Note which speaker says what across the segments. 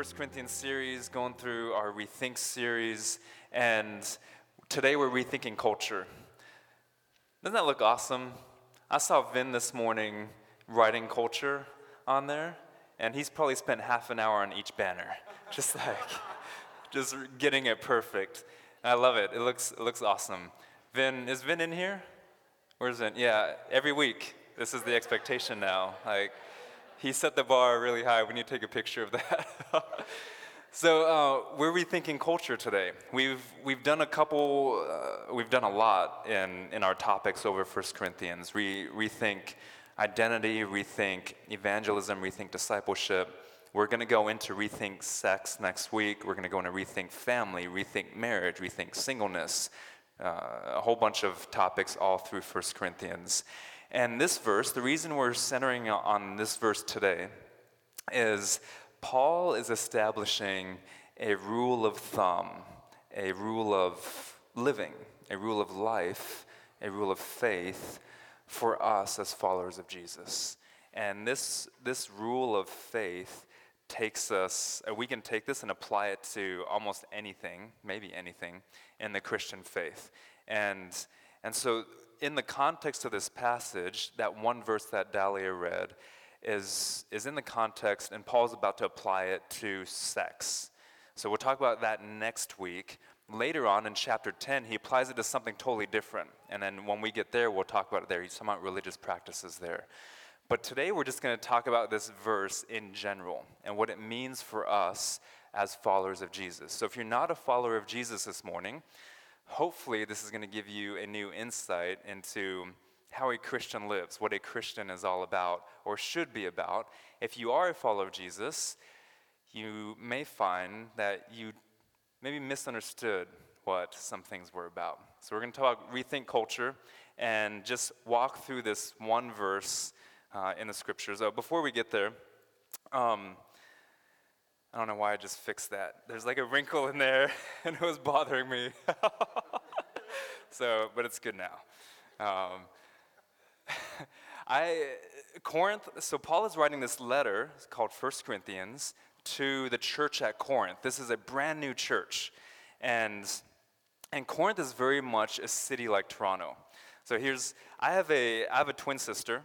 Speaker 1: First Corinthians series, going through our Rethink series, and today we're rethinking culture. Doesn't that look awesome? I saw Vin this morning writing culture on there, and he's probably spent half an hour on each banner, just like, just getting it perfect. I love it. It looks, it looks awesome. Vin, is Vin in here? Where's Vin? Yeah, every week. This is the expectation now. Like, he set the bar really high. We need to take a picture of that. so uh, we're rethinking culture today. We've we've done a couple. Uh, we've done a lot in in our topics over First Corinthians. We rethink identity, rethink evangelism, rethink discipleship. We're going to go into rethink sex next week. We're going to go into rethink family, rethink marriage, rethink singleness. Uh, a whole bunch of topics all through First Corinthians. And this verse, the reason we're centering on this verse today is Paul is establishing a rule of thumb, a rule of living, a rule of life, a rule of faith for us as followers of Jesus. And this, this rule of faith takes us, uh, we can take this and apply it to almost anything, maybe anything, in the Christian faith. And, and so in the context of this passage, that one verse that Dahlia read is, is in the context, and Paul's about to apply it to sex. So we'll talk about that next week. Later on in chapter 10, he applies it to something totally different. And then when we get there, we'll talk about it there. He's talking about religious practices there. But today, we're just going to talk about this verse in general and what it means for us as followers of Jesus. So if you're not a follower of Jesus this morning, hopefully this is going to give you a new insight into how a Christian lives, what a Christian is all about or should be about. If you are a follower of Jesus, you may find that you maybe misunderstood what some things were about. So we're going to talk rethink culture and just walk through this one verse uh, in the scriptures. Oh, before we get there, um, I don't know why I just fixed that. There's like a wrinkle in there, and it was bothering me. so, but it's good now. Um, I Corinth. So Paul is writing this letter called First Corinthians to the church at Corinth. This is a brand new church, and and Corinth is very much a city like Toronto. So here's I have a I have a twin sister,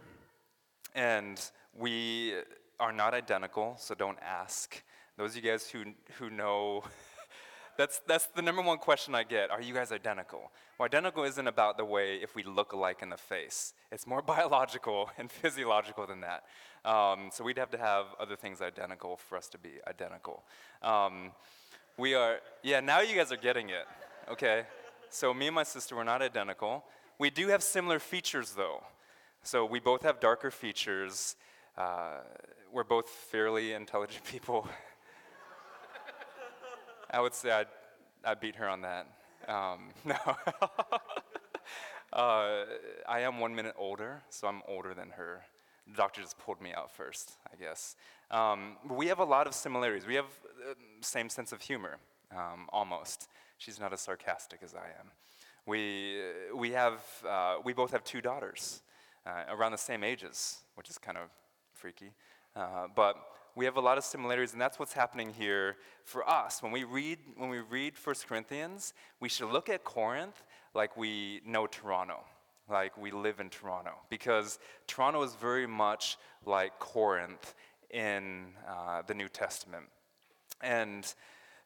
Speaker 1: and we are not identical. So don't ask. Those of you guys who, who know, that's, that's the number one question I get. Are you guys identical? Well, identical isn't about the way if we look alike in the face. It's more biological and physiological than that. Um, so we'd have to have other things identical for us to be identical. Um, we are, yeah, now you guys are getting it. Okay. So me and my sister, we're not identical. We do have similar features though. So we both have darker features. Uh, we're both fairly intelligent people. I would say I'd, I'd beat her on that. Um, no. uh, I am one minute older, so I'm older than her. The doctor just pulled me out first, I guess. Um, we have a lot of similarities. We have the same sense of humor, um, almost. She's not as sarcastic as I am. We, we, have, uh, we both have two daughters uh, around the same ages, which is kind of freaky. Uh, but we have a lot of similarities, and that's what's happening here for us. When we read, when we read 1 Corinthians, we should look at Corinth like we know Toronto, like we live in Toronto, because Toronto is very much like Corinth in uh, the New Testament. And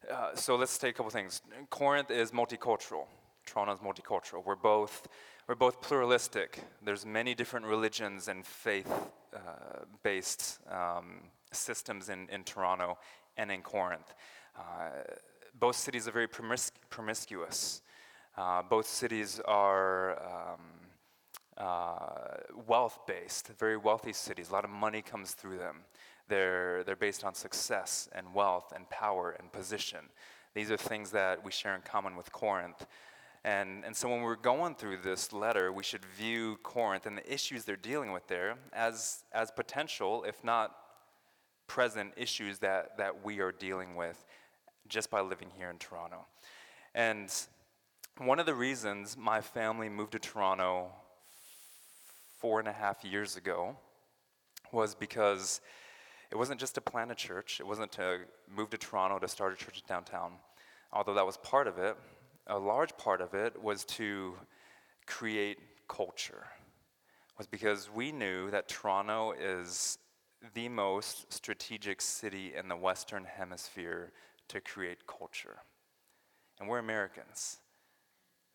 Speaker 1: uh, so let's take a couple things. Corinth is multicultural. Toronto is multicultural. We're both we're both pluralistic. There's many different religions and faith-based uh, um, systems in, in Toronto and in Corinth. Uh, both cities are very promis- promiscuous. Uh, both cities are um, uh, wealth based, very wealthy cities. A lot of money comes through them. They're, they're based on success and wealth and power and position. These are things that we share in common with Corinth. And, and so when we're going through this letter, we should view Corinth and the issues they're dealing with there as, as potential, if not present, issues that, that we are dealing with just by living here in Toronto. And one of the reasons my family moved to Toronto four and a half years ago was because it wasn't just to plant a church, it wasn't to move to Toronto to start a church downtown, although that was part of it a large part of it was to create culture, was because we knew that Toronto is the most strategic city in the Western Hemisphere to create culture. And we're Americans.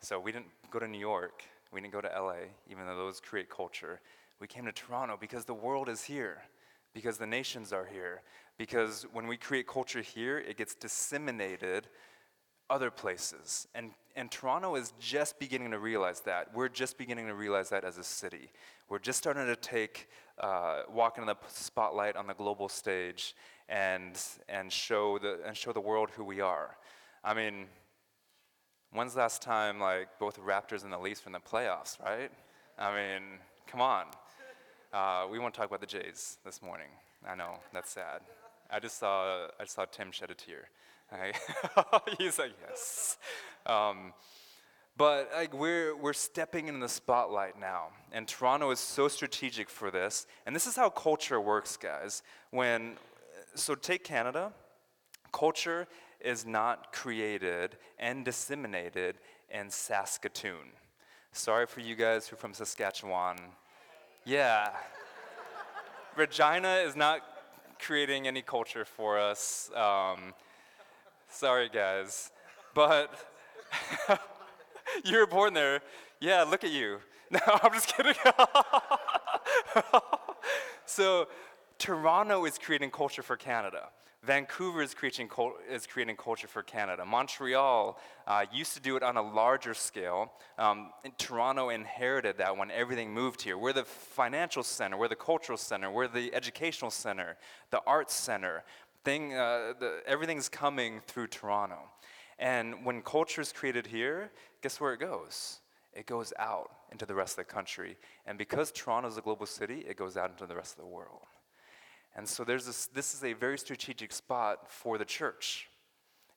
Speaker 1: So we didn't go to New York, we didn't go to LA, even though those create culture. We came to Toronto because the world is here, because the nations are here, because when we create culture here, it gets disseminated other places. And, and Toronto is just beginning to realize that. We're just beginning to realize that as a city. We're just starting to take, uh, walk into the spotlight on the global stage and, and, show the, and show the world who we are. I mean, when's last time, like, both the Raptors and the Leafs from the playoffs, right? I mean, come on. Uh, we won't talk about the Jays this morning. I know, that's sad. I just saw, I just saw Tim shed a tear. He's like, yes. Um, but like we're we're stepping in the spotlight now, and Toronto is so strategic for this. And this is how culture works, guys. When so take Canada, culture is not created and disseminated in Saskatoon. Sorry for you guys who are from Saskatchewan. Yeah. Regina is not creating any culture for us. Um, Sorry, guys. But you were born there. Yeah, look at you. No, I'm just kidding. so, Toronto is creating culture for Canada. Vancouver is creating, is creating culture for Canada. Montreal uh, used to do it on a larger scale. Um, Toronto inherited that when everything moved here. We're the financial center, we're the cultural center, we're the educational center, the arts center thing, uh, the, everything's coming through Toronto. And when culture is created here, guess where it goes? It goes out into the rest of the country. And because Toronto is a global city, it goes out into the rest of the world. And so there's this, this is a very strategic spot for the church.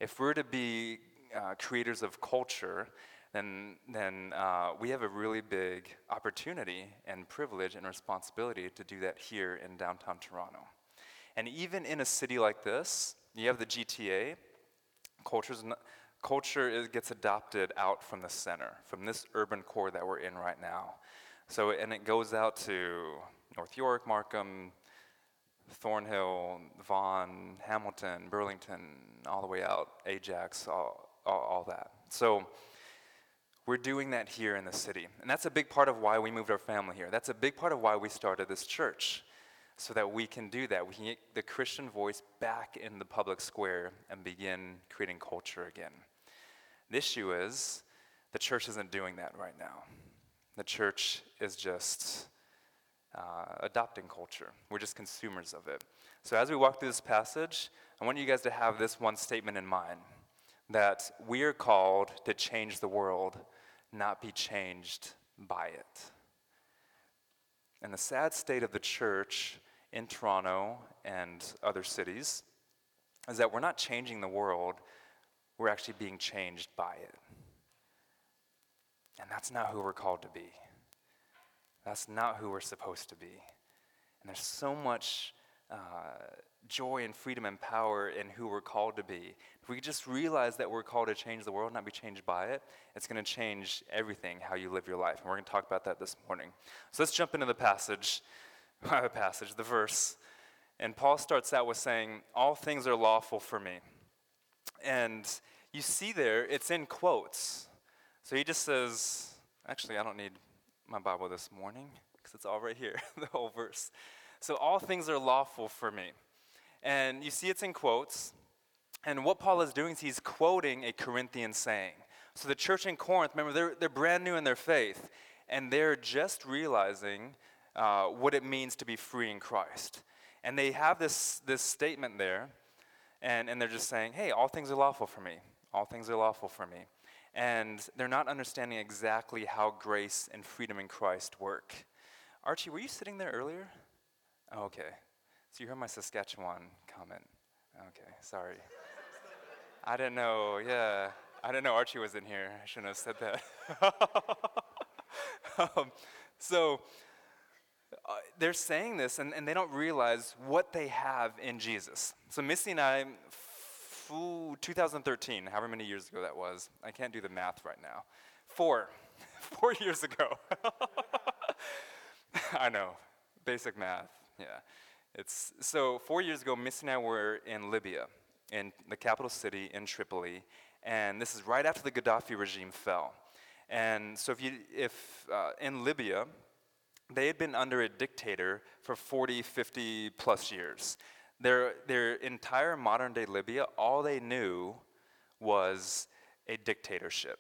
Speaker 1: If we're to be uh, creators of culture, then, then uh, we have a really big opportunity and privilege and responsibility to do that here in downtown Toronto. And even in a city like this, you have the GTA, culture's not, culture is, gets adopted out from the center, from this urban core that we're in right now. So, and it goes out to North York, Markham, Thornhill, Vaughan, Hamilton, Burlington, all the way out, Ajax, all, all, all that. So, we're doing that here in the city. And that's a big part of why we moved our family here. That's a big part of why we started this church so that we can do that. We can get the Christian voice back in the public square and begin creating culture again. The issue is the church isn't doing that right now. The church is just uh, adopting culture, we're just consumers of it. So, as we walk through this passage, I want you guys to have this one statement in mind that we are called to change the world, not be changed by it. And the sad state of the church in Toronto and other cities is that we're not changing the world, we're actually being changed by it. And that's not who we're called to be. That's not who we're supposed to be. And there's so much uh, joy and freedom and power in who we're called to be. If we just realize that we're called to change the world, not be changed by it, it's going to change everything, how you live your life. And we're going to talk about that this morning. So let's jump into the passage the passage, the verse. And Paul starts out with saying, All things are lawful for me. And you see there, it's in quotes. So he just says, Actually, I don't need my Bible this morning because it's all right here, the whole verse. So all things are lawful for me. And you see it's in quotes. And what Paul is doing is he's quoting a Corinthian saying. So the church in Corinth, remember, they're, they're brand new in their faith. and they're just realizing uh, what it means to be free in Christ. And they have this, this statement there, and, and they're just saying, hey, all things are lawful for me. All things are lawful for me. And they're not understanding exactly how grace and freedom in Christ work. Archie, were you sitting there earlier? Oh, okay. So you heard my Saskatchewan comment. Okay, sorry. I didn't know, yeah. I didn't know Archie was in here. I shouldn't have said that. um, so uh, they're saying this and, and they don't realize what they have in Jesus. So Missy and I, f- 2013, however many years ago that was, I can't do the math right now. Four, four years ago. I know, basic math, yeah. It's, so four years ago, Missy and I were in Libya, in the capital city in Tripoli, and this is right after the Gaddafi regime fell. And so if you, if uh, in Libya, they had been under a dictator for 40, 50 plus years. Their, their entire modern day Libya, all they knew was a dictatorship.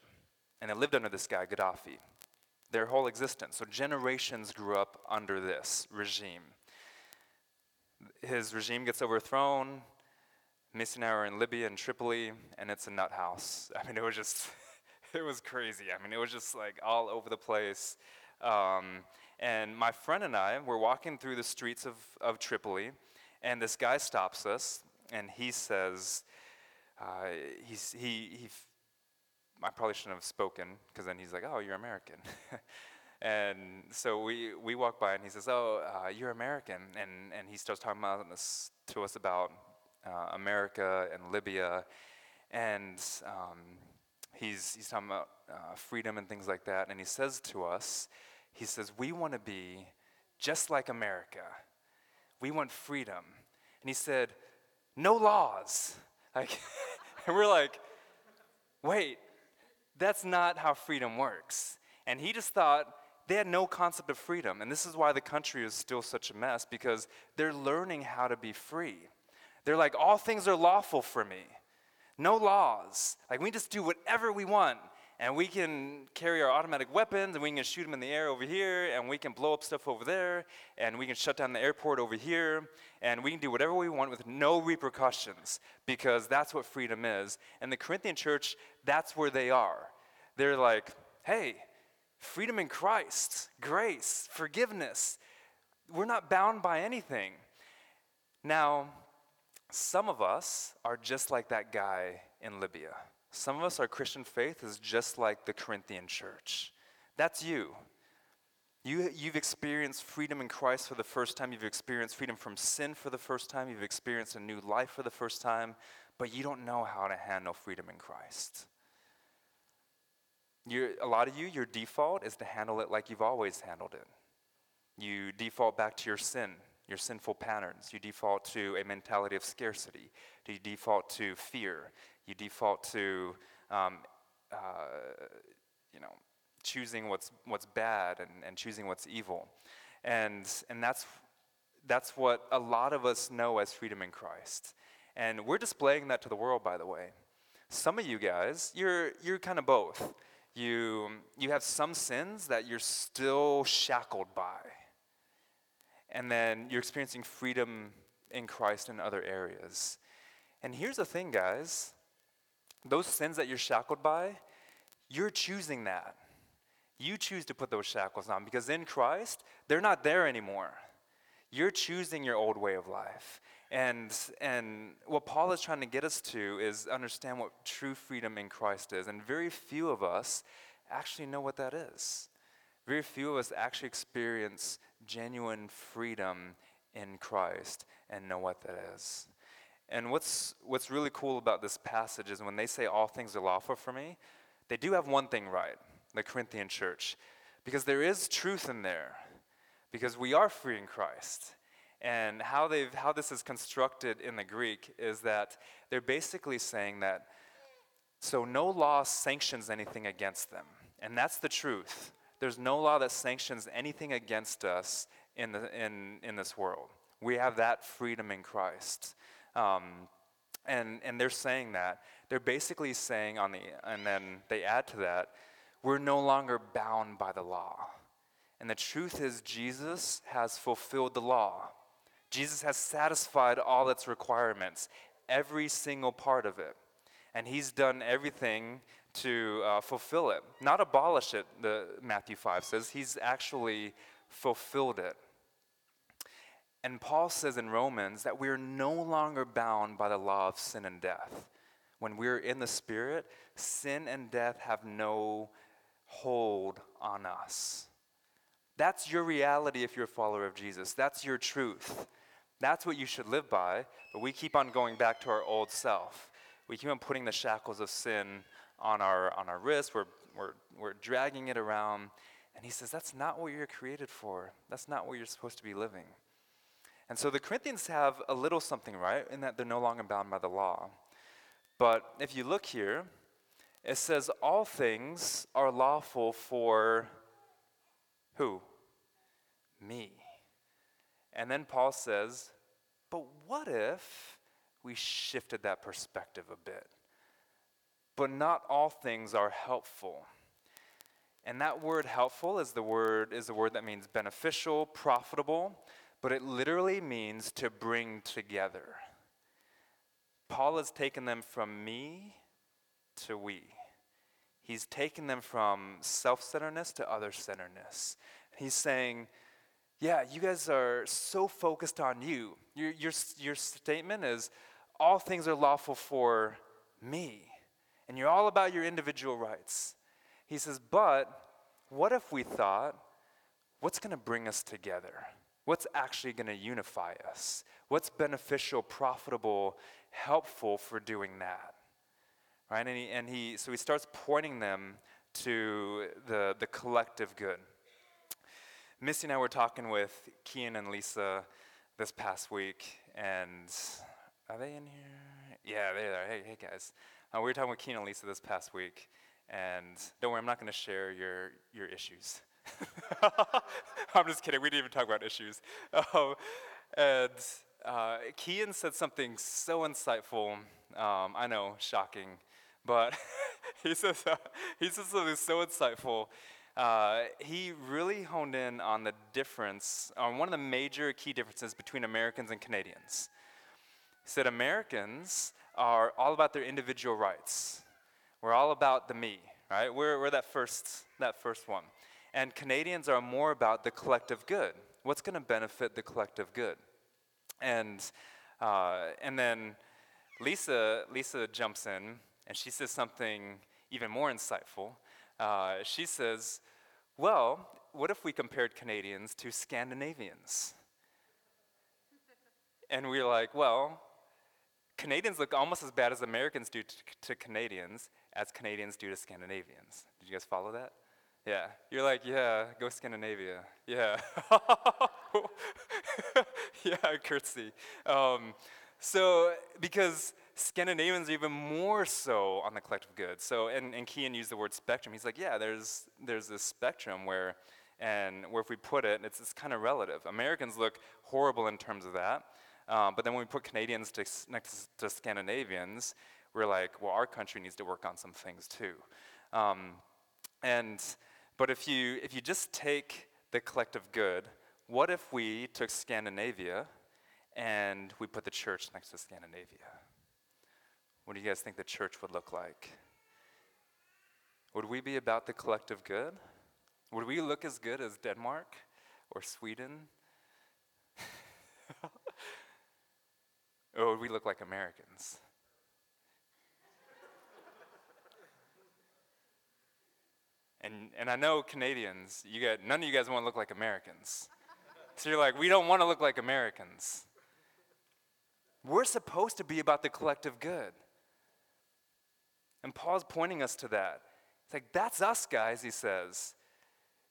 Speaker 1: And they lived under this guy, Gaddafi, their whole existence. So generations grew up under this regime his regime gets overthrown. Are in Libya and Tripoli, and it's a nut house. I mean, it was just, it was crazy. I mean, it was just like all over the place. Um, and my friend and I were walking through the streets of, of Tripoli, and this guy stops us, and he says, uh, he's, he, he, I probably shouldn't have spoken, because then he's like, oh, you're American. And so we, we walk by and he says, Oh, uh, you're American. And, and he starts talking about this, to us about uh, America and Libya. And um, he's, he's talking about uh, freedom and things like that. And he says to us, He says, We want to be just like America. We want freedom. And he said, No laws. Like, and we're like, Wait, that's not how freedom works. And he just thought they had no concept of freedom. And this is why the country is still such a mess because they're learning how to be free. They're like, all things are lawful for me. No laws. Like, we just do whatever we want. And we can carry our automatic weapons and we can shoot them in the air over here and we can blow up stuff over there and we can shut down the airport over here and we can do whatever we want with no repercussions because that's what freedom is. And the Corinthian church, that's where they are. They're like, hey, freedom in Christ, grace, forgiveness. We're not bound by anything. Now, some of us are just like that guy in Libya. Some of us, our Christian faith is just like the Corinthian church. That's you. you. You've experienced freedom in Christ for the first time. You've experienced freedom from sin for the first time. You've experienced a new life for the first time, but you don't know how to handle freedom in Christ. You're, a lot of you, your default is to handle it like you've always handled it. You default back to your sin, your sinful patterns. You default to a mentality of scarcity. You default to fear. You default to, um, uh, you know, choosing what's, what's bad and, and choosing what's evil. And, and that's, that's what a lot of us know as freedom in Christ. And we're displaying that to the world, by the way. Some of you guys, you're, you're kind of both you, you have some sins that you're still shackled by. And then you're experiencing freedom in Christ in other areas. And here's the thing, guys those sins that you're shackled by, you're choosing that. You choose to put those shackles on because in Christ, they're not there anymore. You're choosing your old way of life. And, and what Paul is trying to get us to is understand what true freedom in Christ is. And very few of us actually know what that is. Very few of us actually experience genuine freedom in Christ and know what that is. And what's, what's really cool about this passage is when they say all things are lawful for me, they do have one thing right, the Corinthian church, because there is truth in there, because we are free in Christ. And how, they've, how this is constructed in the Greek is that they're basically saying that so no law sanctions anything against them. And that's the truth. There's no law that sanctions anything against us in, the, in, in this world. We have that freedom in Christ. Um, and, and they're saying that. They're basically saying on the, and then they add to that, we're no longer bound by the law. And the truth is, Jesus has fulfilled the law. Jesus has satisfied all its requirements, every single part of it. And he's done everything to uh, fulfill it, not abolish it, the Matthew 5 says. He's actually fulfilled it. And Paul says in Romans that we are no longer bound by the law of sin and death. When we're in the Spirit, sin and death have no hold on us. That's your reality if you're a follower of Jesus. That's your truth. That's what you should live by, but we keep on going back to our old self. We keep on putting the shackles of sin on our, on our wrists. We're, we're, we're dragging it around. And he says, That's not what you're created for. That's not what you're supposed to be living. And so the Corinthians have a little something right in that they're no longer bound by the law. But if you look here, it says, All things are lawful for who? Me. And then Paul says, But what if we shifted that perspective a bit? But not all things are helpful. And that word helpful is the word is the word that means beneficial, profitable but it literally means to bring together. Paul has taken them from me to we. He's taken them from self centeredness to other centeredness. He's saying, Yeah, you guys are so focused on you. Your, your, your statement is, All things are lawful for me. And you're all about your individual rights. He says, But what if we thought, What's going to bring us together? What's actually going to unify us? What's beneficial, profitable, helpful for doing that? Right? And he, and he so he starts pointing them to the, the collective good. Missy and I were talking with Kian and Lisa this past week, and are they in here? Yeah, they are. Hey, hey guys. Uh, we were talking with Kian and Lisa this past week, and don't worry, I'm not going to share your, your issues. I'm just kidding. We didn't even talk about issues. Um, and uh, Kian said something so insightful. Um, I know, shocking, but he says uh, he says something so insightful. Uh, he really honed in on the difference, on one of the major key differences between Americans and Canadians. He said Americans are all about their individual rights. We're all about the me, right? We're, we're that first that first one. And Canadians are more about the collective good. What's going to benefit the collective good? And, uh, and then Lisa, Lisa jumps in and she says something even more insightful. Uh, she says, Well, what if we compared Canadians to Scandinavians? and we're like, Well, Canadians look almost as bad as Americans do to, to Canadians as Canadians do to Scandinavians. Did you guys follow that? Yeah. You're like, yeah, go Scandinavia. Yeah. yeah, curtsy. Um, so, because Scandinavians are even more so on the collective good. So, and, and Kian used the word spectrum. He's like, yeah, there's, there's this spectrum where, and where if we put it, it's, it's kind of relative. Americans look horrible in terms of that. Um, but then when we put Canadians to, next to Scandinavians, we're like, well, our country needs to work on some things too. Um, and but if you, if you just take the collective good, what if we took Scandinavia and we put the church next to Scandinavia? What do you guys think the church would look like? Would we be about the collective good? Would we look as good as Denmark or Sweden? or would we look like Americans? And, and I know Canadians, you got, none of you guys want to look like Americans. So you're like, we don't want to look like Americans. We're supposed to be about the collective good. And Paul's pointing us to that. It's like, that's us, guys, he says.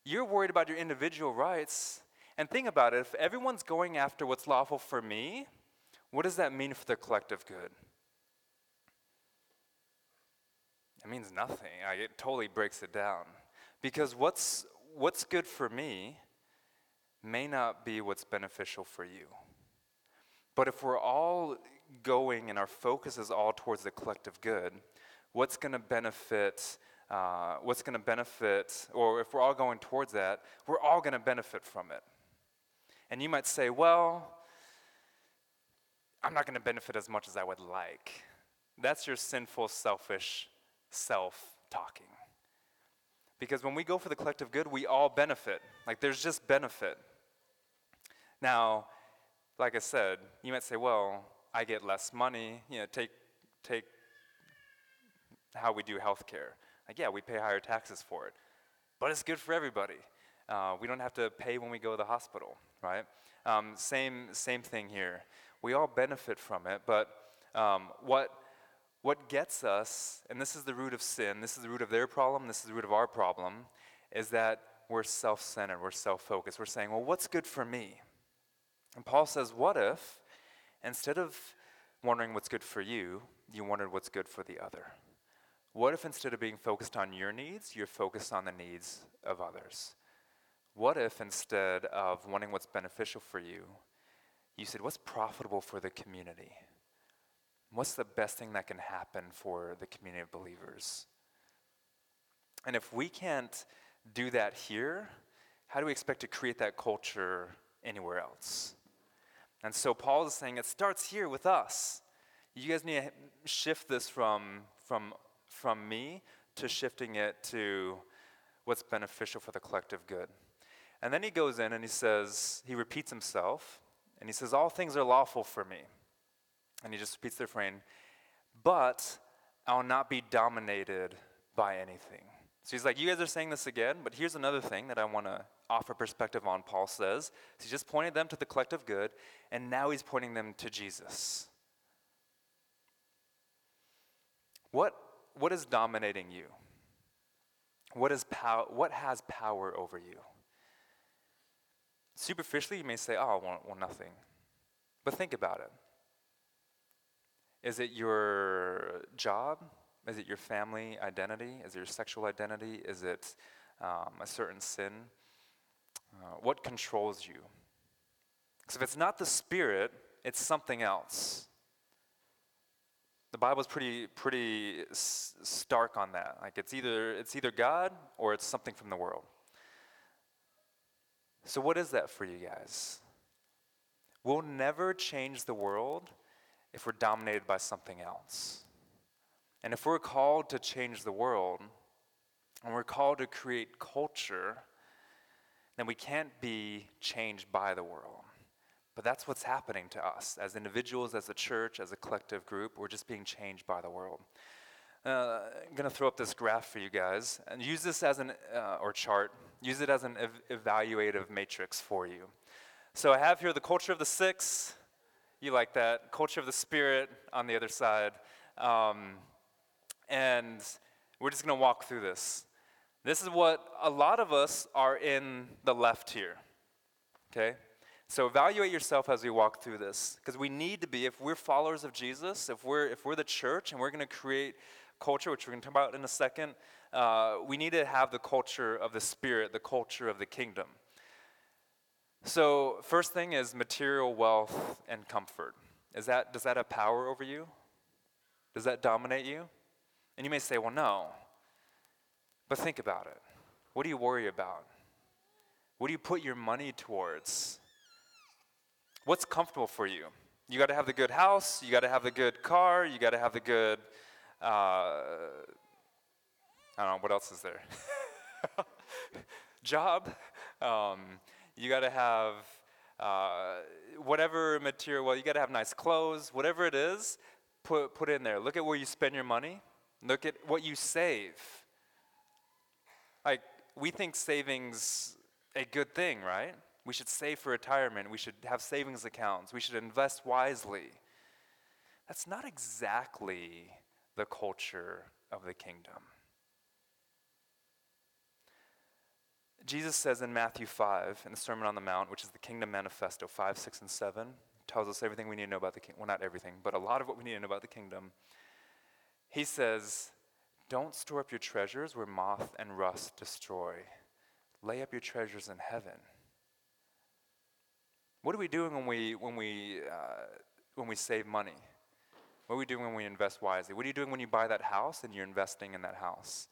Speaker 1: You're worried about your individual rights. And think about it if everyone's going after what's lawful for me, what does that mean for the collective good? It means nothing. it totally breaks it down. Because what's, what's good for me may not be what's beneficial for you. But if we're all going and our focus is all towards the collective good, what's going to benefit uh, what's going to benefit, or if we're all going towards that, we're all going to benefit from it. And you might say, well, I'm not going to benefit as much as I would like. That's your sinful, selfish self talking. Because when we go for the collective good, we all benefit. Like there's just benefit. Now, like I said, you might say, well, I get less money. You know, take, take how we do healthcare. Like, yeah, we pay higher taxes for it, but it's good for everybody. Uh, we don't have to pay when we go to the hospital, right? Um, same, same thing here. We all benefit from it, but um, what, what gets us, and this is the root of sin, this is the root of their problem, this is the root of our problem, is that we're self centered, we're self focused. We're saying, well, what's good for me? And Paul says, what if, instead of wondering what's good for you, you wondered what's good for the other? What if instead of being focused on your needs, you're focused on the needs of others? What if instead of wanting what's beneficial for you, you said, What's profitable for the community? What's the best thing that can happen for the community of believers? And if we can't do that here, how do we expect to create that culture anywhere else? And so Paul is saying it starts here with us. You guys need to shift this from, from from me to shifting it to what's beneficial for the collective good. And then he goes in and he says, he repeats himself, and he says, All things are lawful for me. And he just repeats the refrain, but I'll not be dominated by anything. So he's like, You guys are saying this again, but here's another thing that I want to offer perspective on, Paul says. So he just pointed them to the collective good, and now he's pointing them to Jesus. What what is dominating you? What, is pow- what has power over you? Superficially, you may say, oh, well, well, nothing. But think about it. Is it your job? Is it your family identity? Is it your sexual identity? Is it um, a certain sin? Uh, what controls you? Because if it's not the spirit, it's something else. The Bible is pretty, pretty stark on that. Like it's either, it's either God or it's something from the world. So, what is that for you guys? We'll never change the world if we're dominated by something else. And if we're called to change the world, and we're called to create culture, then we can't be changed by the world. But that's what's happening to us as individuals, as a church, as a collective group. We're just being changed by the world. Uh, I'm going to throw up this graph for you guys and use this as an, uh, or chart, use it as an ev- evaluative matrix for you. So I have here the culture of the six. You like that. Culture of the spirit on the other side. Um, and we're just going to walk through this. This is what a lot of us are in the left here. Okay? So evaluate yourself as we walk through this, because we need to be, if we're followers of Jesus, if we're if we're the church and we're going to create culture, which we're going to talk about in a second, uh, we need to have the culture of the Spirit, the culture of the kingdom. So first thing is material wealth and comfort. Is that does that have power over you? Does that dominate you? And you may say, well, no. But think about it. What do you worry about? What do you put your money towards? what's comfortable for you? You got to have the good house, you got to have the good car, you got to have the good, uh, I don't know, what else is there? Job. Um, you got to have uh, whatever material, well, you got to have nice clothes, whatever it is, put, put in there. Look at where you spend your money, look at what you save. Like, we think saving's a good thing, right? We should save for retirement. We should have savings accounts. We should invest wisely. That's not exactly the culture of the kingdom. Jesus says in Matthew 5, in the Sermon on the Mount, which is the Kingdom Manifesto 5, 6, and 7, tells us everything we need to know about the kingdom. Well, not everything, but a lot of what we need to know about the kingdom. He says, Don't store up your treasures where moth and rust destroy. Lay up your treasures in heaven what are we doing when we, when we, uh, when we save money? What are we doing when we invest wisely? What are you doing when you buy that house and you're investing in that house?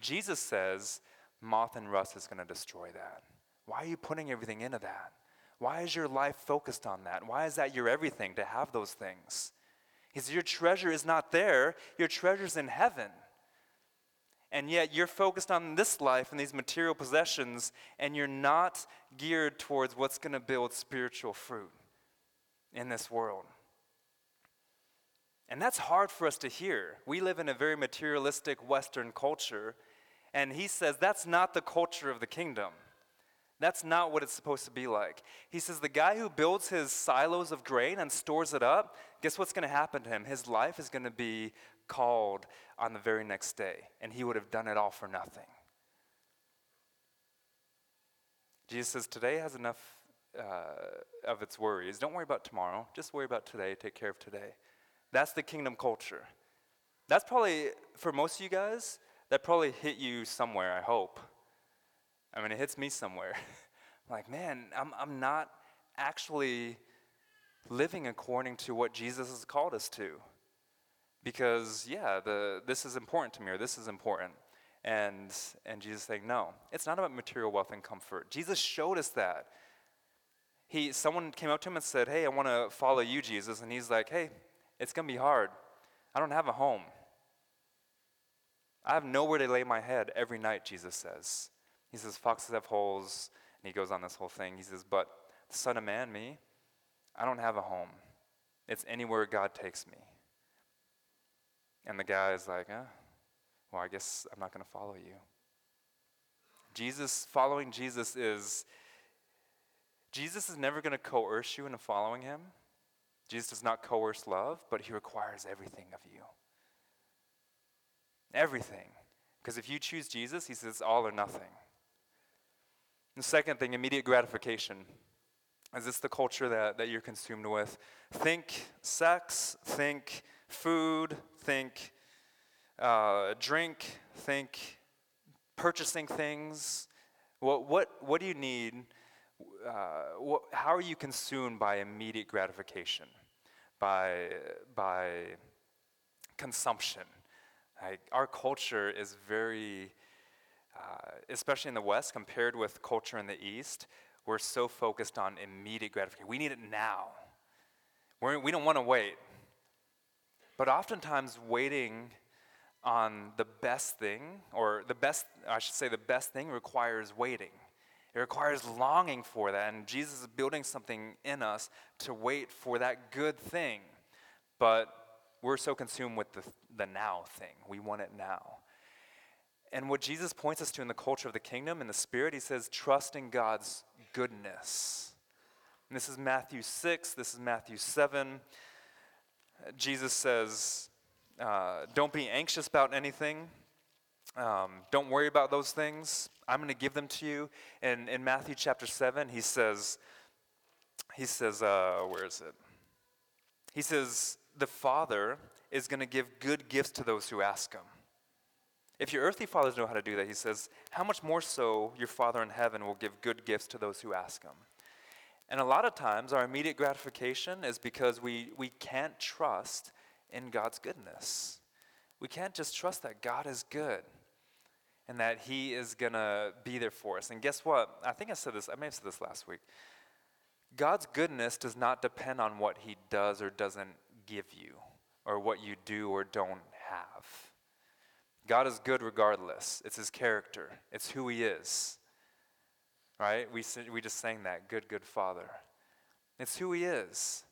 Speaker 1: Jesus says moth and rust is going to destroy that. Why are you putting everything into that? Why is your life focused on that? Why is that your everything to have those things? He says, Your treasure is not there, your treasure's in heaven. And yet you're focused on this life and these material possessions, and you're not geared towards what's going to build spiritual fruit in this world. And that's hard for us to hear. We live in a very materialistic Western culture, and he says that's not the culture of the kingdom. That's not what it's supposed to be like. He says the guy who builds his silos of grain and stores it up, guess what's going to happen to him? His life is going to be called on the very next day, and he would have done it all for nothing. Jesus says today has enough uh, of its worries. Don't worry about tomorrow, just worry about today, take care of today. That's the kingdom culture. That's probably, for most of you guys, that probably hit you somewhere, I hope. I mean, it hits me somewhere. I'm like, man, I'm, I'm not actually living according to what Jesus has called us to. Because, yeah, the, this is important to me, or this is important. And, and Jesus saying, no, it's not about material wealth and comfort. Jesus showed us that. He, someone came up to him and said, hey, I want to follow you, Jesus. And he's like, hey, it's going to be hard. I don't have a home. I have nowhere to lay my head every night, Jesus says. He says, Foxes have holes. And he goes on this whole thing. He says, But the Son of Man, me, I don't have a home. It's anywhere God takes me. And the guy is like, eh, Well, I guess I'm not going to follow you. Jesus, following Jesus is, Jesus is never going to coerce you into following him. Jesus does not coerce love, but he requires everything of you. Everything. Because if you choose Jesus, he says all or nothing. The second thing, immediate gratification. Is this the culture that, that you're consumed with? Think sex, think food, think uh, drink, think purchasing things. What, what, what do you need? Uh, what, how are you consumed by immediate gratification, by, by consumption? Our culture is very uh, especially in the West, compared with culture in the East, we're so focused on immediate gratification. We need it now. We're, we don't want to wait. But oftentimes, waiting on the best thing, or the best, I should say, the best thing requires waiting. It requires longing for that. And Jesus is building something in us to wait for that good thing. But we're so consumed with the, the now thing. We want it now. And what Jesus points us to in the culture of the kingdom, in the spirit, he says, trust in God's goodness. And this is Matthew 6, this is Matthew 7. Jesus says, uh, Don't be anxious about anything. Um, don't worry about those things. I'm going to give them to you. And in Matthew chapter 7, he says, he says, uh, where is it? He says, the Father is going to give good gifts to those who ask him. If your earthly fathers know how to do that, he says, how much more so your Father in heaven will give good gifts to those who ask him. And a lot of times, our immediate gratification is because we, we can't trust in God's goodness. We can't just trust that God is good and that He is going to be there for us. And guess what? I think I said this, I may have said this last week. God's goodness does not depend on what He does or doesn't give you, or what you do or don't have. God is good regardless. It's his character, it's who he is. Right? We, we just sang that good, good Father. It's who he is.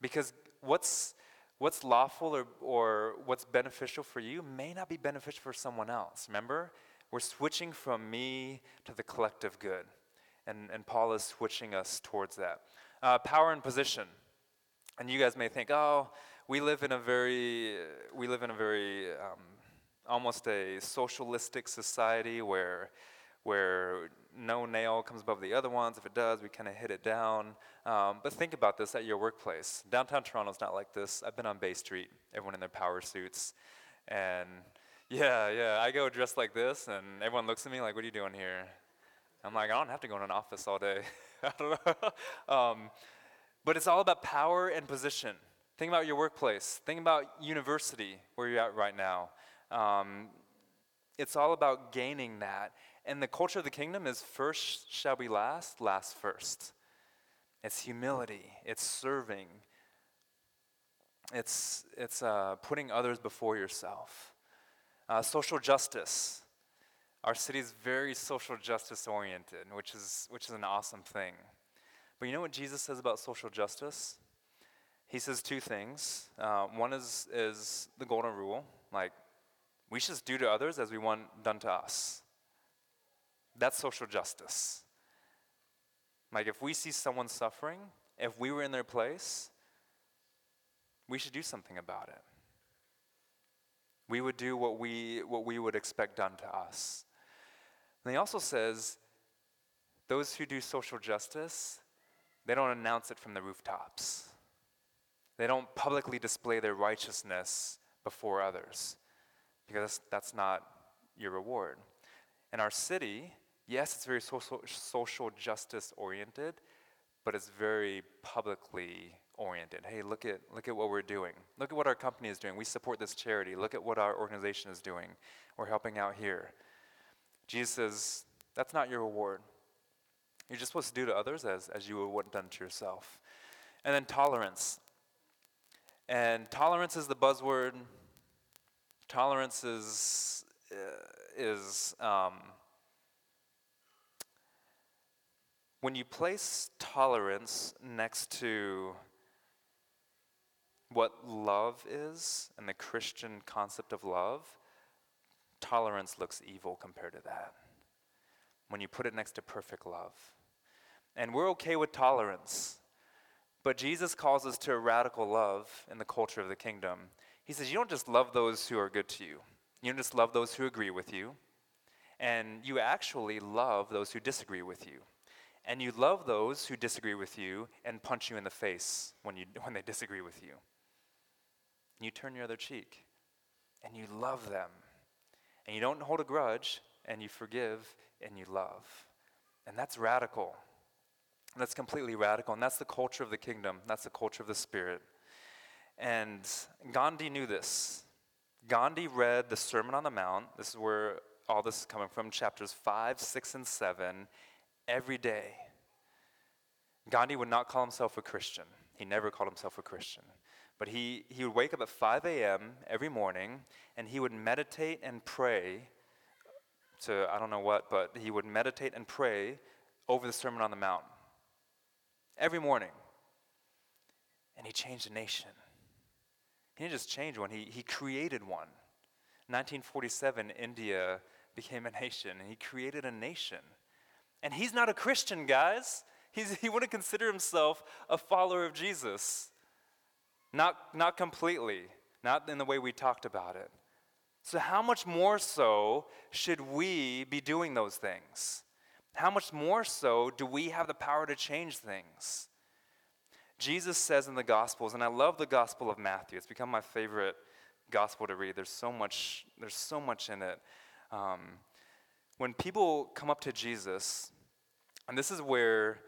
Speaker 1: Because what's, what's lawful or, or what's beneficial for you may not be beneficial for someone else. Remember? We're switching from me to the collective good. And, and Paul is switching us towards that. Uh, power and position. And you guys may think, oh, we live in a very, we live in a very um, almost a socialistic society where, where no nail comes above the other ones. If it does, we kind of hit it down. Um, but think about this at your workplace. Downtown Toronto's not like this. I've been on Bay Street, everyone in their power suits. And yeah, yeah, I go dressed like this, and everyone looks at me like, what are you doing here? I'm like, I don't have to go in an office all day. I don't know. Um, but it's all about power and position. Think about your workplace. Think about university, where you're at right now. Um, it's all about gaining that. And the culture of the kingdom is first shall be last, last first. It's humility, it's serving, it's, it's uh, putting others before yourself. Uh, social justice. Our city is very social justice oriented, which is, which is an awesome thing. But you know what Jesus says about social justice? He says two things. Uh, one is, is the golden rule, like we should do to others as we want done to us. That's social justice. Like if we see someone suffering, if we were in their place, we should do something about it. We would do what we, what we would expect done to us. And he also says those who do social justice, they don't announce it from the rooftops. They don't publicly display their righteousness before others because that's not your reward. In our city, yes, it's very social, social justice oriented, but it's very publicly oriented. Hey, look at, look at what we're doing. Look at what our company is doing. We support this charity. Look at what our organization is doing. We're helping out here. Jesus says, that's not your reward. You're just supposed to do to others as, as you would want done to yourself. And then tolerance. And tolerance is the buzzword. Tolerance is, uh, is um, when you place tolerance next to what love is and the Christian concept of love, tolerance looks evil compared to that. When you put it next to perfect love. And we're okay with tolerance, but Jesus calls us to a radical love in the culture of the kingdom. He says, You don't just love those who are good to you, you don't just love those who agree with you, and you actually love those who disagree with you. And you love those who disagree with you and punch you in the face when, you, when they disagree with you you turn your other cheek and you love them. And you don't hold a grudge and you forgive and you love. And that's radical. That's completely radical. And that's the culture of the kingdom, that's the culture of the Spirit. And Gandhi knew this. Gandhi read the Sermon on the Mount. This is where all this is coming from, chapters 5, 6, and 7, every day. Gandhi would not call himself a Christian. He never called himself a Christian. But he, he would wake up at 5 a.m. every morning and he would meditate and pray to, I don't know what, but he would meditate and pray over the Sermon on the Mount every morning. And he changed a nation. He didn't just change one, he, he created one. 1947, India became a nation, and he created a nation. And he's not a Christian, guys. He's, he wouldn't consider himself a follower of Jesus. Not, not completely, not in the way we talked about it. So, how much more so should we be doing those things? How much more so do we have the power to change things? Jesus says in the Gospels, and I love the Gospel of Matthew, it's become my favorite gospel to read. There's so much, there's so much in it. Um, when people come up to Jesus, and this is where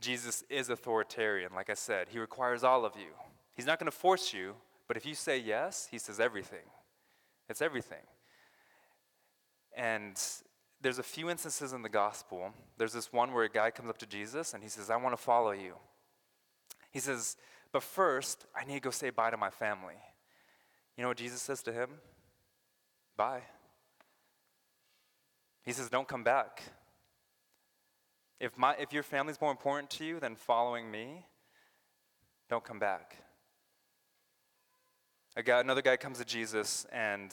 Speaker 1: Jesus is authoritarian, like I said, he requires all of you. He's not going to force you, but if you say yes, he says everything. It's everything. And there's a few instances in the gospel. There's this one where a guy comes up to Jesus and he says, I want to follow you. He says, But first, I need to go say bye to my family. You know what Jesus says to him? Bye. He says, Don't come back. If, my, if your family's more important to you than following me, don't come back. Guy, another guy comes to Jesus, and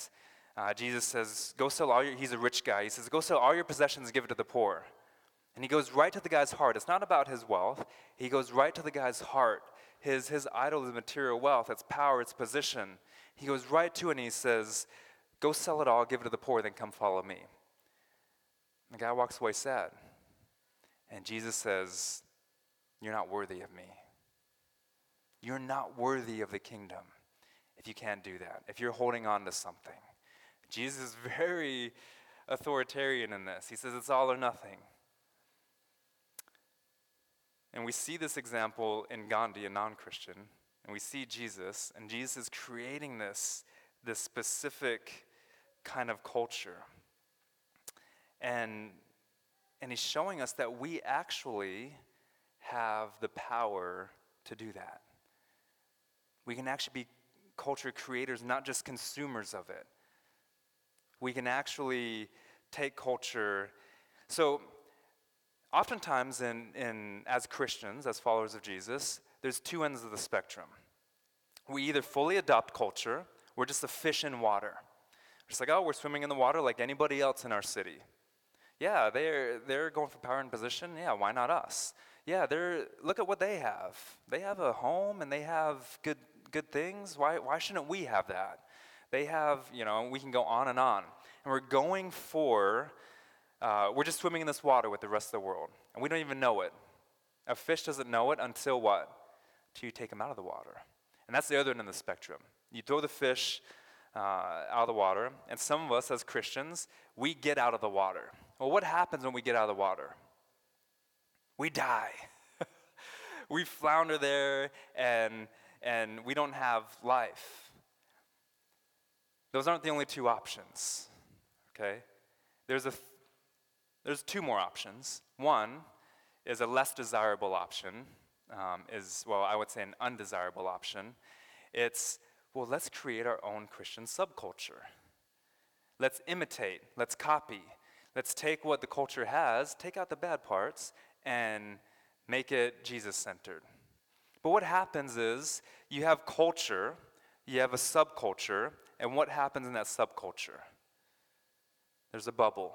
Speaker 1: uh, Jesus says, Go sell all your, he's a rich guy. He says, Go sell all your possessions give it to the poor. And he goes right to the guy's heart. It's not about his wealth, he goes right to the guy's heart. His, his idol is material wealth, it's power, it's position. He goes right to it and he says, Go sell it all, give it to the poor, then come follow me. The guy walks away sad. And Jesus says, You're not worthy of me. You're not worthy of the kingdom if you can't do that, if you're holding on to something. Jesus is very authoritarian in this. He says it's all or nothing. And we see this example in Gandhi, a non Christian, and we see Jesus, and Jesus is creating this, this specific kind of culture. And, and he's showing us that we actually have the power to do that. We can actually be culture creators, not just consumers of it. We can actually take culture. So, oftentimes, in, in, as Christians, as followers of Jesus, there's two ends of the spectrum. We either fully adopt culture, we're just a fish in water. Just like, oh, we're swimming in the water like anybody else in our city. Yeah, they're, they're going for power and position. Yeah, why not us? Yeah, they're, look at what they have. They have a home and they have good, good things. Why, why shouldn't we have that? They have, you know, we can go on and on. And we're going for, uh, we're just swimming in this water with the rest of the world. And we don't even know it. A fish doesn't know it until what? Until you take him out of the water. And that's the other end of the spectrum. You throw the fish uh, out of the water, and some of us as Christians, we get out of the water. Well, what happens when we get out of the water? We die. we flounder there, and, and we don't have life. Those aren't the only two options, okay? There's, a th- there's two more options. One is a less desirable option, um, is, well, I would say an undesirable option. It's well, let's create our own Christian subculture. Let's imitate, let's copy, let's take what the culture has, take out the bad parts, and make it Jesus centered. But what happens is you have culture, you have a subculture, and what happens in that subculture? There's a bubble,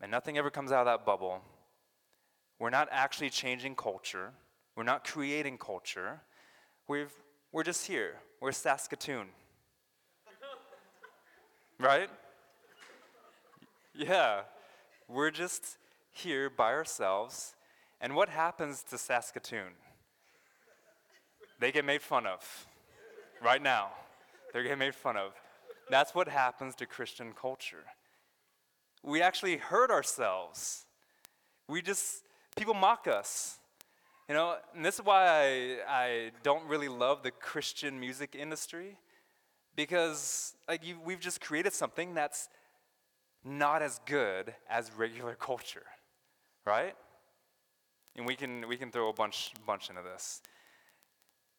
Speaker 1: and nothing ever comes out of that bubble. We're not actually changing culture, we're not creating culture. We've, we're just here. We're Saskatoon. right? Yeah. We're just here by ourselves. And what happens to Saskatoon? They get made fun of. Right now. They're getting made fun of. That's what happens to Christian culture. We actually hurt ourselves. We just, people mock us. You know, and this is why I, I don't really love the Christian music industry because like you, we've just created something that's not as good as regular culture, right? And we can, we can throw a bunch, bunch into this.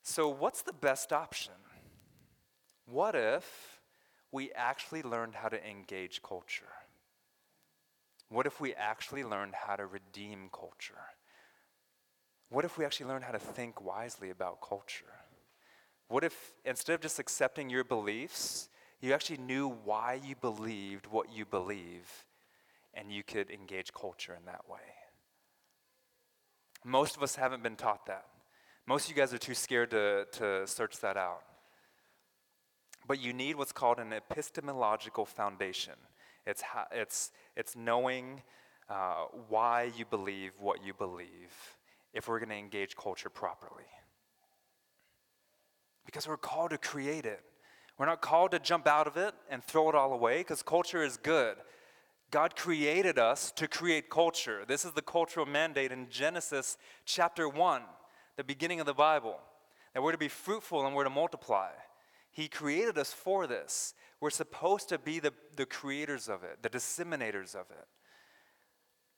Speaker 1: So, what's the best option? What if we actually learned how to engage culture? What if we actually learned how to redeem culture? What if we actually learned how to think wisely about culture? What if instead of just accepting your beliefs, you actually knew why you believed what you believe and you could engage culture in that way? Most of us haven't been taught that. Most of you guys are too scared to, to search that out. But you need what's called an epistemological foundation. It's, it's, it's knowing uh, why you believe what you believe if we're going to engage culture properly. Because we're called to create it. We're not called to jump out of it and throw it all away because culture is good. God created us to create culture. This is the cultural mandate in Genesis chapter 1, the beginning of the Bible, that we're to be fruitful and we're to multiply. He created us for this. We're supposed to be the, the creators of it, the disseminators of it.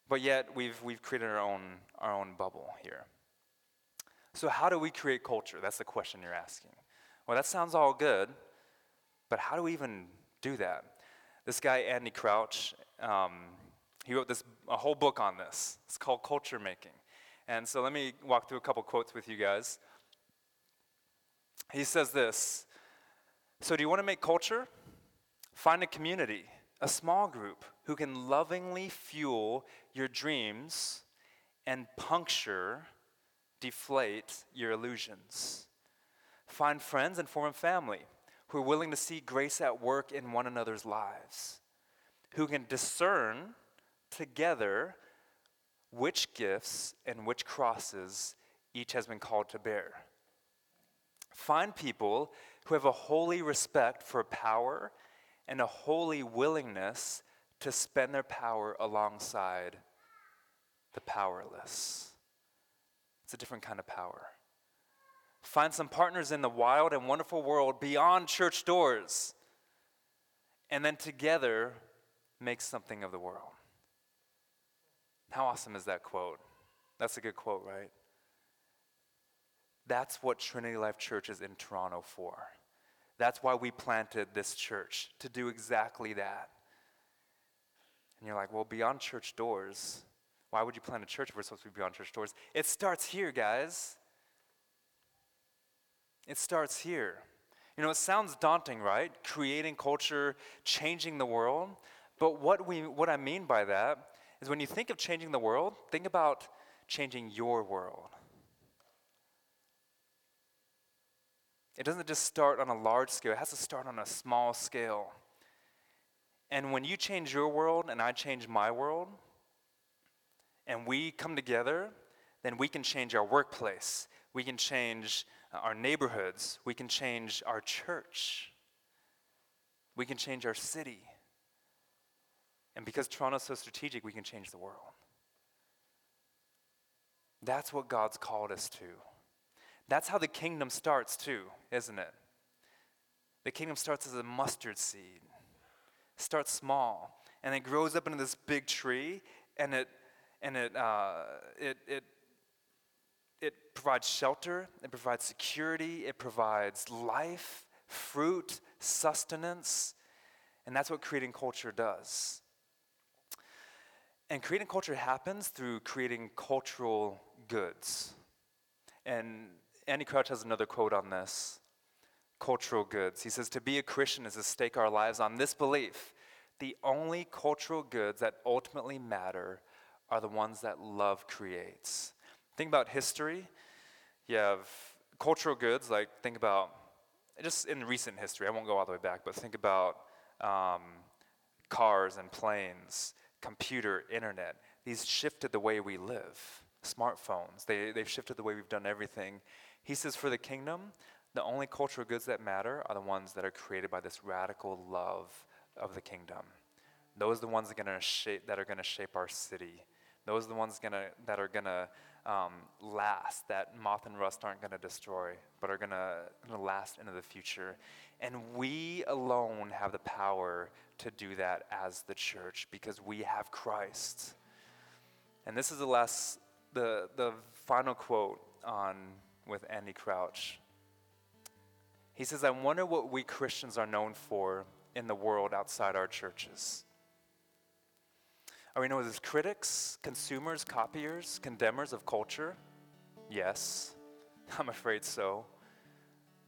Speaker 1: But yet we've, we've created our own, our own bubble here. So, how do we create culture? That's the question you're asking. Well, that sounds all good, but how do we even do that? This guy, Andy Crouch, um, he wrote this, a whole book on this. It's called Culture Making. And so let me walk through a couple quotes with you guys. He says this So, do you want to make culture? Find a community a small group who can lovingly fuel your dreams and puncture, deflate your illusions. Find friends and form a family who are willing to see grace at work in one another's lives, who can discern together which gifts and which crosses each has been called to bear. Find people who have a holy respect for power and a holy willingness to spend their power alongside the powerless. It's a different kind of power. Find some partners in the wild and wonderful world beyond church doors, and then together make something of the world. How awesome is that quote? That's a good quote, right? That's what Trinity Life Church is in Toronto for. That's why we planted this church, to do exactly that. And you're like, well, beyond church doors, why would you plant a church if we're supposed to be beyond church doors? It starts here, guys. It starts here. You know, it sounds daunting, right? Creating culture, changing the world. But what, we, what I mean by that is when you think of changing the world, think about changing your world. It doesn't just start on a large scale, it has to start on a small scale. And when you change your world and I change my world, and we come together, then we can change our workplace. We can change uh, our neighborhoods. We can change our church. We can change our city. And because Toronto's so strategic, we can change the world. That's what God's called us to. That's how the kingdom starts, too, isn't it? The kingdom starts as a mustard seed. It starts small, and it grows up into this big tree, and it and it uh, it it it provides shelter, it provides security, it provides life, fruit, sustenance, and that's what creating culture does. And creating culture happens through creating cultural goods. And Andy Crouch has another quote on this cultural goods. He says, To be a Christian is to stake our lives on this belief the only cultural goods that ultimately matter are the ones that love creates. Think about history. You have cultural goods, like think about, just in recent history, I won't go all the way back, but think about um, cars and planes, computer, internet. These shifted the way we live. Smartphones, they, they've shifted the way we've done everything. He says, for the kingdom, the only cultural goods that matter are the ones that are created by this radical love of the kingdom. Those are the ones that are going to shape, our city. Those are the ones gonna, that are going to um, last, that moth and rust aren't going to destroy, but are going to last into the future. And we alone have the power to do that as the church because we have Christ. And this is the last, the, the final quote on with Andy Crouch. He says, I wonder what we Christians are known for in the world outside our churches. Are we known as critics, consumers, copiers, condemners of culture? Yes, I'm afraid so.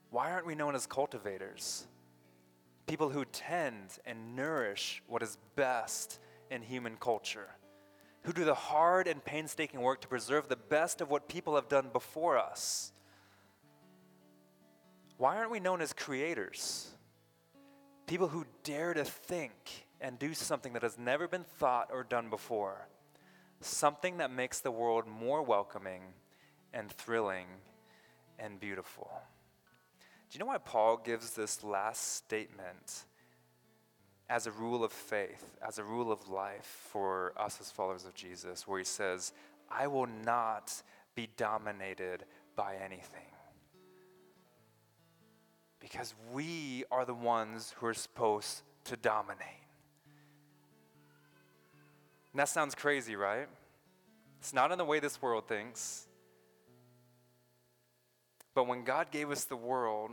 Speaker 1: Why aren't we known as cultivators? People who tend and nourish what is best in human culture, who do the hard and painstaking work to preserve the best of what people have done before us. Why aren't we known as creators? People who dare to think and do something that has never been thought or done before. Something that makes the world more welcoming and thrilling and beautiful. Do you know why Paul gives this last statement as a rule of faith, as a rule of life for us as followers of Jesus, where he says, I will not be dominated by anything? Because we are the ones who are supposed to dominate. And that sounds crazy, right? It's not in the way this world thinks. But when God gave us the world,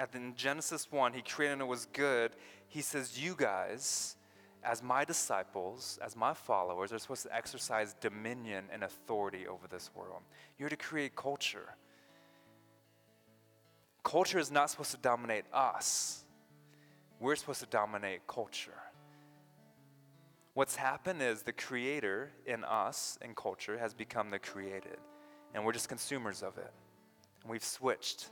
Speaker 1: at the, in Genesis 1, He created and it was good. He says, You guys, as my disciples, as my followers, are supposed to exercise dominion and authority over this world. You're to create culture. Culture is not supposed to dominate us, we're supposed to dominate culture. What's happened is the creator in us, in culture, has become the created, and we're just consumers of it. And we've switched,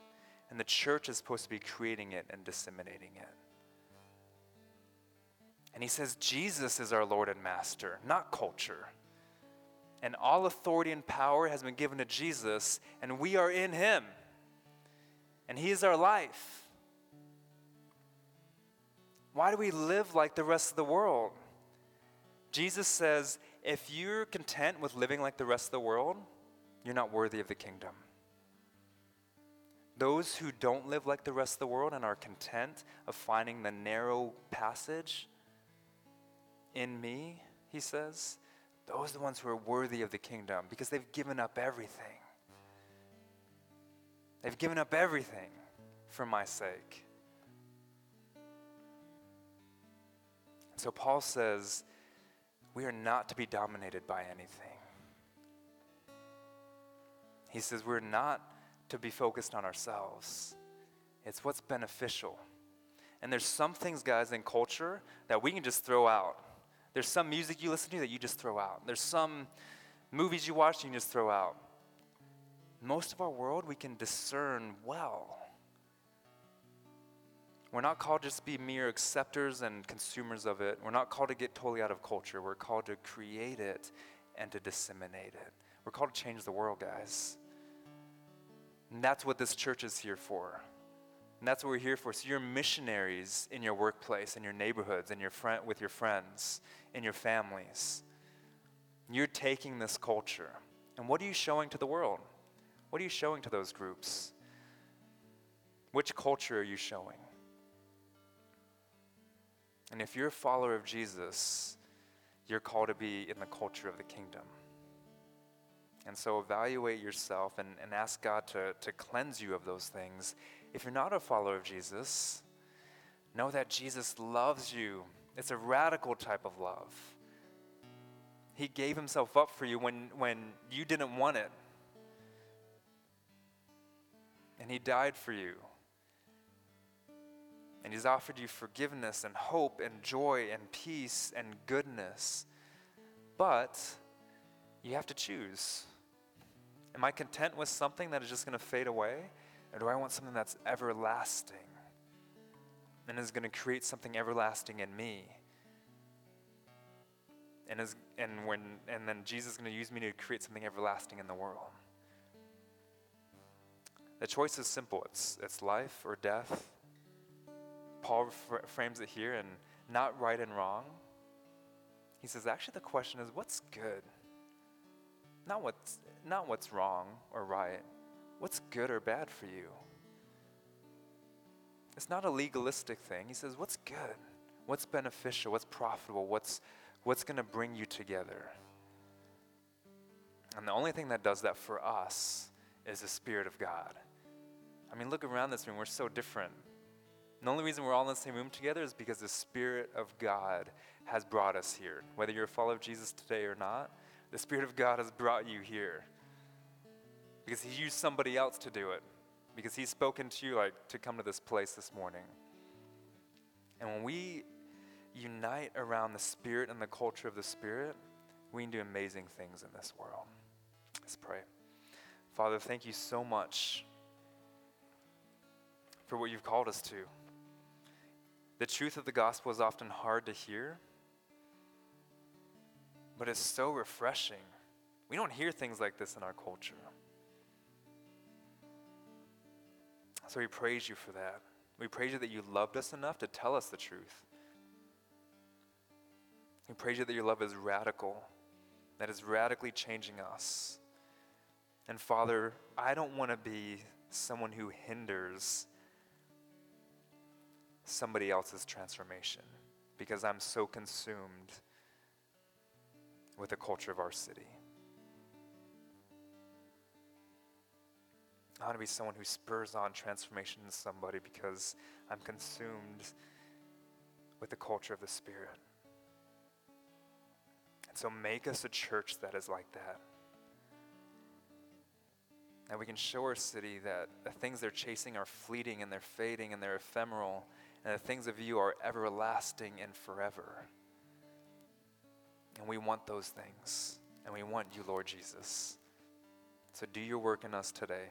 Speaker 1: and the church is supposed to be creating it and disseminating it. And he says, Jesus is our Lord and Master, not culture. And all authority and power has been given to Jesus, and we are in him. And he is our life. Why do we live like the rest of the world? Jesus says, if you're content with living like the rest of the world, you're not worthy of the kingdom. Those who don't live like the rest of the world and are content of finding the narrow passage in me, he says, Those are the ones who are worthy of the kingdom because they've given up everything. They've given up everything for my sake. So Paul says, we are not to be dominated by anything. He says, we're not to be focused on ourselves, it's what's beneficial. And there's some things, guys, in culture that we can just throw out. There's some music you listen to that you just throw out. There's some movies you watch you just throw out. Most of our world we can discern well. We're not called just to be mere acceptors and consumers of it. We're not called to get totally out of culture. We're called to create it and to disseminate it. We're called to change the world, guys. And that's what this church is here for. And that's what we're here for. So you're missionaries in your workplace, in your neighborhoods, in your friend, with your friends, in your families. You're taking this culture. And what are you showing to the world? What are you showing to those groups? Which culture are you showing? And if you're a follower of Jesus, you're called to be in the culture of the kingdom. And so evaluate yourself and, and ask God to, to cleanse you of those things. If you're not a follower of Jesus, know that Jesus loves you. It's a radical type of love. He gave himself up for you when, when you didn't want it. And he died for you. And He's offered you forgiveness and hope and joy and peace and goodness. But you have to choose. Am I content with something that is just going to fade away? Or do I want something that's everlasting and is going to create something everlasting in me? And, is, and, when, and then Jesus is going to use me to create something everlasting in the world. The choice is simple it's, it's life or death Paul fr- frames it here and not right and wrong. He says, actually, the question is what's good? Not what's, not what's wrong or right. What's good or bad for you? It's not a legalistic thing. He says, what's good? What's beneficial? What's profitable? What's, what's going to bring you together? And the only thing that does that for us is the Spirit of God. I mean, look around this room. We're so different. The only reason we're all in the same room together is because the Spirit of God has brought us here. Whether you're a follower of Jesus today or not, the Spirit of God has brought you here. Because He used somebody else to do it. Because He's spoken to you like to come to this place this morning. And when we unite around the Spirit and the culture of the Spirit, we can do amazing things in this world. Let's pray. Father, thank you so much for what you've called us to. The truth of the gospel is often hard to hear, but it's so refreshing. We don't hear things like this in our culture. So we praise you for that. We praise you that you loved us enough to tell us the truth. We praise you that your love is radical, that is radically changing us. And Father, I don't want to be someone who hinders somebody else's transformation because I'm so consumed with the culture of our city. I want to be someone who spurs on transformation in somebody because I'm consumed with the culture of the Spirit. And so make us a church that is like that. That we can show our city that the things they're chasing are fleeting and they're fading and they're ephemeral and the things of you are everlasting and forever. And we want those things. And we want you, Lord Jesus. So do your work in us today.